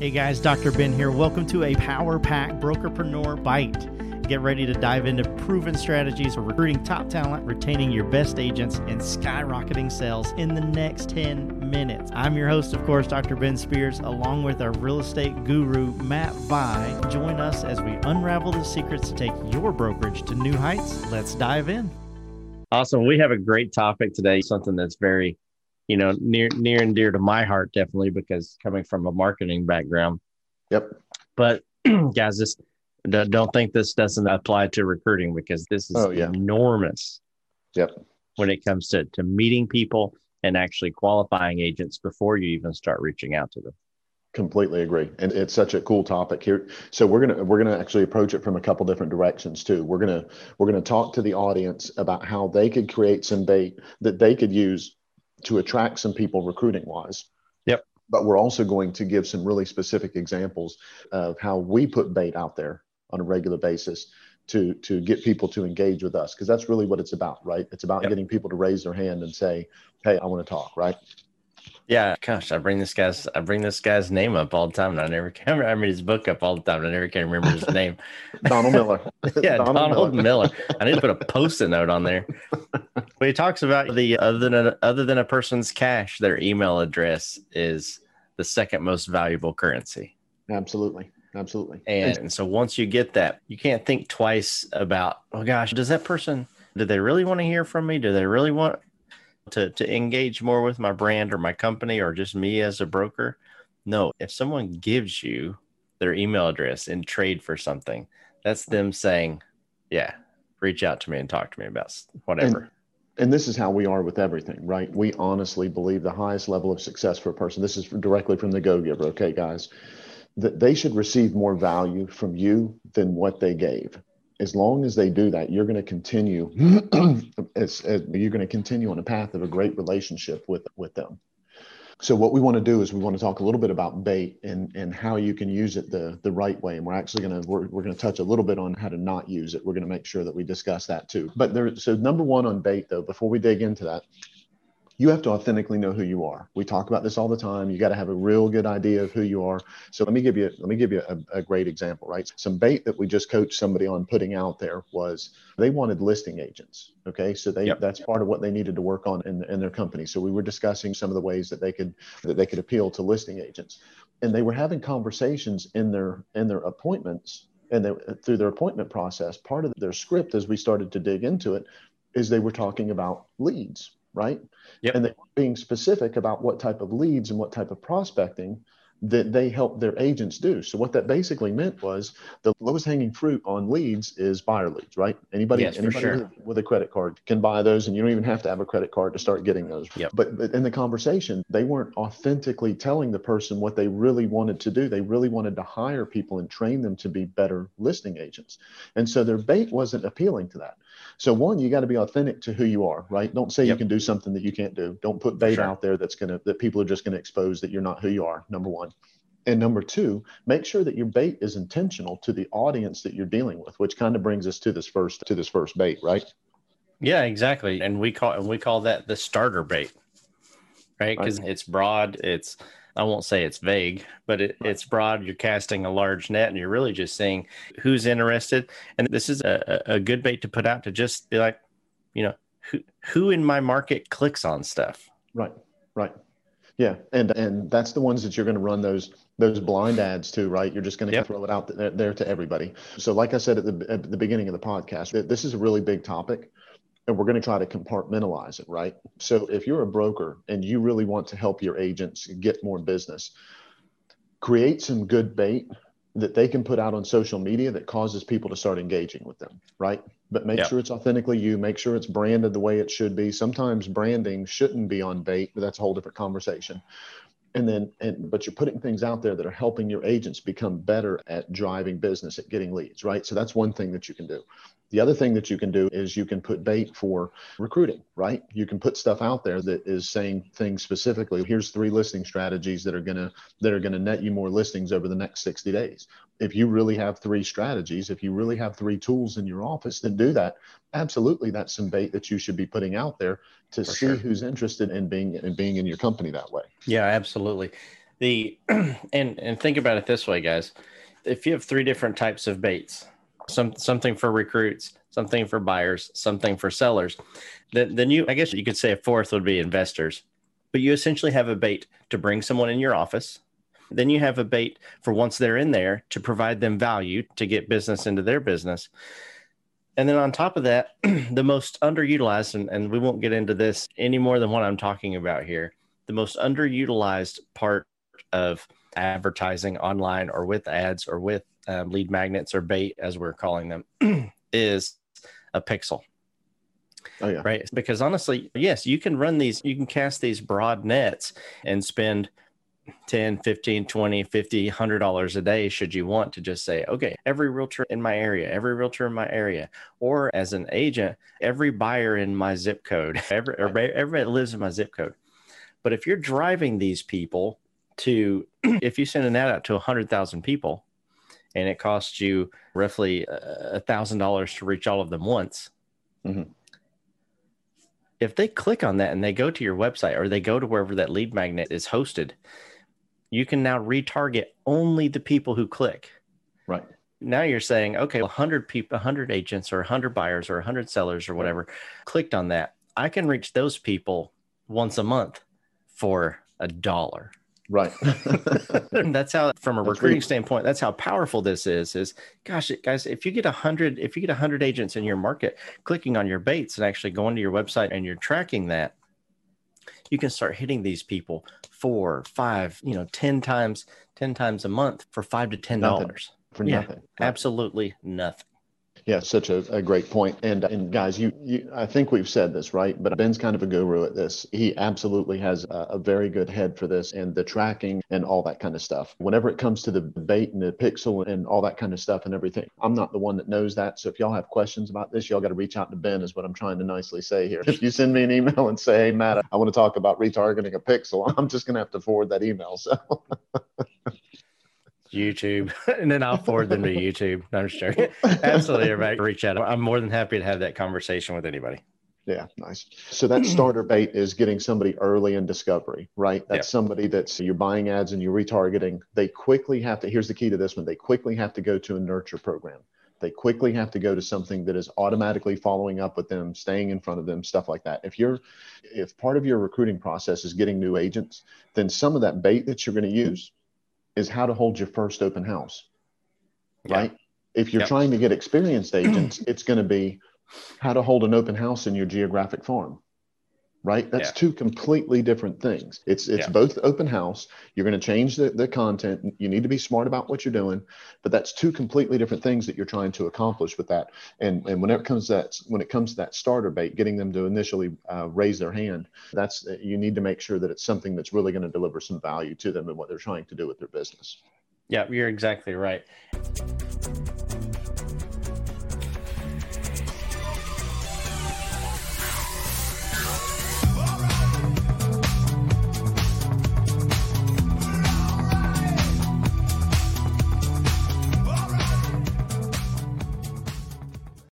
Hey guys, Dr. Ben here. Welcome to a Power Pack Brokerpreneur Byte. Get ready to dive into proven strategies for recruiting top talent, retaining your best agents, and skyrocketing sales in the next 10 minutes. I'm your host, of course, Dr. Ben Spears, along with our real estate guru, Matt Vi. Join us as we unravel the secrets to take your brokerage to new heights. Let's dive in. Awesome. We have a great topic today, something that's very, you know, near near and dear to my heart, definitely, because coming from a marketing background. Yep. But guys, this don't think this doesn't apply to recruiting because this is oh, yeah. enormous. Yep. When it comes to to meeting people and actually qualifying agents before you even start reaching out to them. Completely agree, and it's such a cool topic here. So we're gonna we're gonna actually approach it from a couple different directions too. We're gonna we're gonna talk to the audience about how they could create some bait that they could use to attract some people recruiting wise. Yep. But we're also going to give some really specific examples of how we put bait out there on a regular basis to to get people to engage with us because that's really what it's about, right? It's about yep. getting people to raise their hand and say, "Hey, I want to talk," right? Yeah, gosh, I bring this guy's I bring this guy's name up all the time, and I never can remember. I mean his book up all the time. And I never can remember his name. Donald Miller. yeah, Donald, Donald Miller. Miller. I need to put a post-it note on there. But he talks about the other than a, other than a person's cash, their email address is the second most valuable currency. Absolutely. Absolutely. And, and so once you get that, you can't think twice about, oh gosh, does that person, do they really want to hear from me? Do they really want to, to engage more with my brand or my company or just me as a broker? No, if someone gives you their email address in trade for something, that's them saying, yeah, reach out to me and talk to me about whatever. And, and this is how we are with everything, right? We honestly believe the highest level of success for a person. This is directly from the Go Giver, okay, guys? That they should receive more value from you than what they gave as long as they do that, you're going to continue. as, as, you're going to continue on a path of a great relationship with with them. So what we want to do is we want to talk a little bit about bait and and how you can use it the the right way. And we're actually going to we're, we're going to touch a little bit on how to not use it. We're going to make sure that we discuss that too. But there so number one on bait though, before we dig into that, you have to authentically know who you are. We talk about this all the time. You got to have a real good idea of who you are. So let me give you let me give you a, a, great example, right? Some bait that we just coached somebody on putting out there was they wanted listing agents. Okay, so they yep. that's part of what they needed to work on in, in their company. So we were discussing some of the ways that they could that they could appeal to listing agents, and they were having conversations in their in their appointments and they, through their appointment process. Part of their script, as we started to dig into it, is they were talking about leads right? Yep. And they were being specific about what type of leads and what type of prospecting that they help their agents do. So what that basically meant was the lowest hanging fruit on leads is buyer leads, right? Anybody, yes, anybody sure. with a credit card can buy those, and you don't even have to have a credit card to start getting those. Yep. But, but in the conversation, they weren't authentically telling the person what they really wanted to do. They really wanted to hire people and train them to be better listing agents, and so their bait wasn't appealing to that. So one, you got to be authentic to who you are, right? Don't say yep. you can do something that you can't do. Don't put bait sure. out there that's gonna that people are just gonna expose that you're not who you are. Number one. And number two, make sure that your bait is intentional to the audience that you're dealing with, which kind of brings us to this first to this first bait, right? Yeah, exactly. And we call and we call that the starter bait, right? Because right. it's broad, it's I won't say it's vague, but it, it's broad. You're casting a large net and you're really just saying who's interested. And this is a, a good bait to put out to just be like, you know, who, who in my market clicks on stuff. Right. Right. Yeah. And, and that's the ones that you're going to run those, those blind ads to, right? You're just going to yep. throw it out there, there to everybody. So like I said at the, at the beginning of the podcast, this is a really big topic and we're going to try to compartmentalize it, right? So if you're a broker and you really want to help your agents get more business, create some good bait that they can put out on social media that causes people to start engaging with them, right? But make sure it's authentically you, make sure it's branded the way it should be. Sometimes branding shouldn't be on bait, but that's a whole different conversation and then and but you're putting things out there that are helping your agents become better at driving business at getting leads right so that's one thing that you can do the other thing that you can do is you can put bait for recruiting right you can put stuff out there that is saying things specifically here's three listing strategies that are going to that are going to net you more listings over the next 60 days if you really have three strategies if you really have three tools in your office then do that absolutely that's some bait that you should be putting out there to For see sure. who's interested in being in being in your company that way. Yeah, absolutely. The and and think about it this way, guys. If you have three different types of baits, some something for recruits, something for buyers, something for sellers, then then you I guess you could say a fourth would be investors. But you essentially have a bait to bring someone in your office. Then you have a bait for once they're in there to provide them value to get business into their business. And then on top of that, the most underutilized, and, and we won't get into this any more than what I'm talking about here, the most underutilized part of advertising online or with ads or with um, lead magnets or bait, as we're calling them, is a pixel. Oh, yeah. Right. Because honestly, yes, you can run these, you can cast these broad nets and spend 10 15 20 50 100 dollars a day should you want to just say okay every realtor in my area every realtor in my area or as an agent every buyer in my zip code every everybody lives in my zip code but if you're driving these people to if you send an ad out to 100,000 people and it costs you roughly a thousand dollars to reach all of them once mm-hmm. if they click on that and they go to your website or they go to wherever that lead magnet is hosted you can now retarget only the people who click. Right. Now you're saying, okay, 100 people, 100 agents or 100 buyers or 100 sellers or whatever clicked on that. I can reach those people once a month for a dollar. Right. that's how, from a that's recruiting great. standpoint, that's how powerful this is. Is gosh, guys, if you get a hundred, if you get a hundred agents in your market clicking on your baits and actually going to your website and you're tracking that, you can start hitting these people four, five, you know, 10 times, 10 times a month for five to ten dollars. For nothing. Yeah, absolutely nothing. Yeah, such a, a great point. And and guys, you, you I think we've said this right, but Ben's kind of a guru at this. He absolutely has a, a, very good head for this and the tracking and all that kind of stuff. Whenever it comes to the bait and the pixel and all that kind of stuff and everything, I'm not the one that knows that. So if y'all have questions about this, y'all got to reach out to Ben, is what I'm trying to nicely say here. If you send me an email and say, hey Matt, I want to talk about retargeting a pixel, I'm just gonna have to forward that email. So YouTube, and then I'll forward them to YouTube. No, I'm just joking. Absolutely, everybody reach out. I'm more than happy to have that conversation with anybody. Yeah, nice. So that starter bait is getting somebody early in discovery, right? That's yep. somebody that's you're buying ads and you're retargeting. They quickly have to, here's the key to this one, they quickly have to go to a nurture program. They quickly have to go to something that is automatically following up with them, staying in front of them, stuff like that. If you're if part of your recruiting process is getting new agents, then some of that bait that you're going to use is how to hold your first open house, right? If you're trying to get experienced agents, it's going to be how to hold an open house in your geographic farm right? That's yeah. two completely different things. It's it's yeah. both open house. You're going to change the, the content. You need to be smart about what you're doing but that's two completely different things that you're trying to accomplish with that. And and when it comes to that when it comes to that starter bait getting them to initially uh, raise their hand that's you need to make sure that it's something that's really going to deliver some value to them and what they're trying to do with their business. Yeah you're exactly right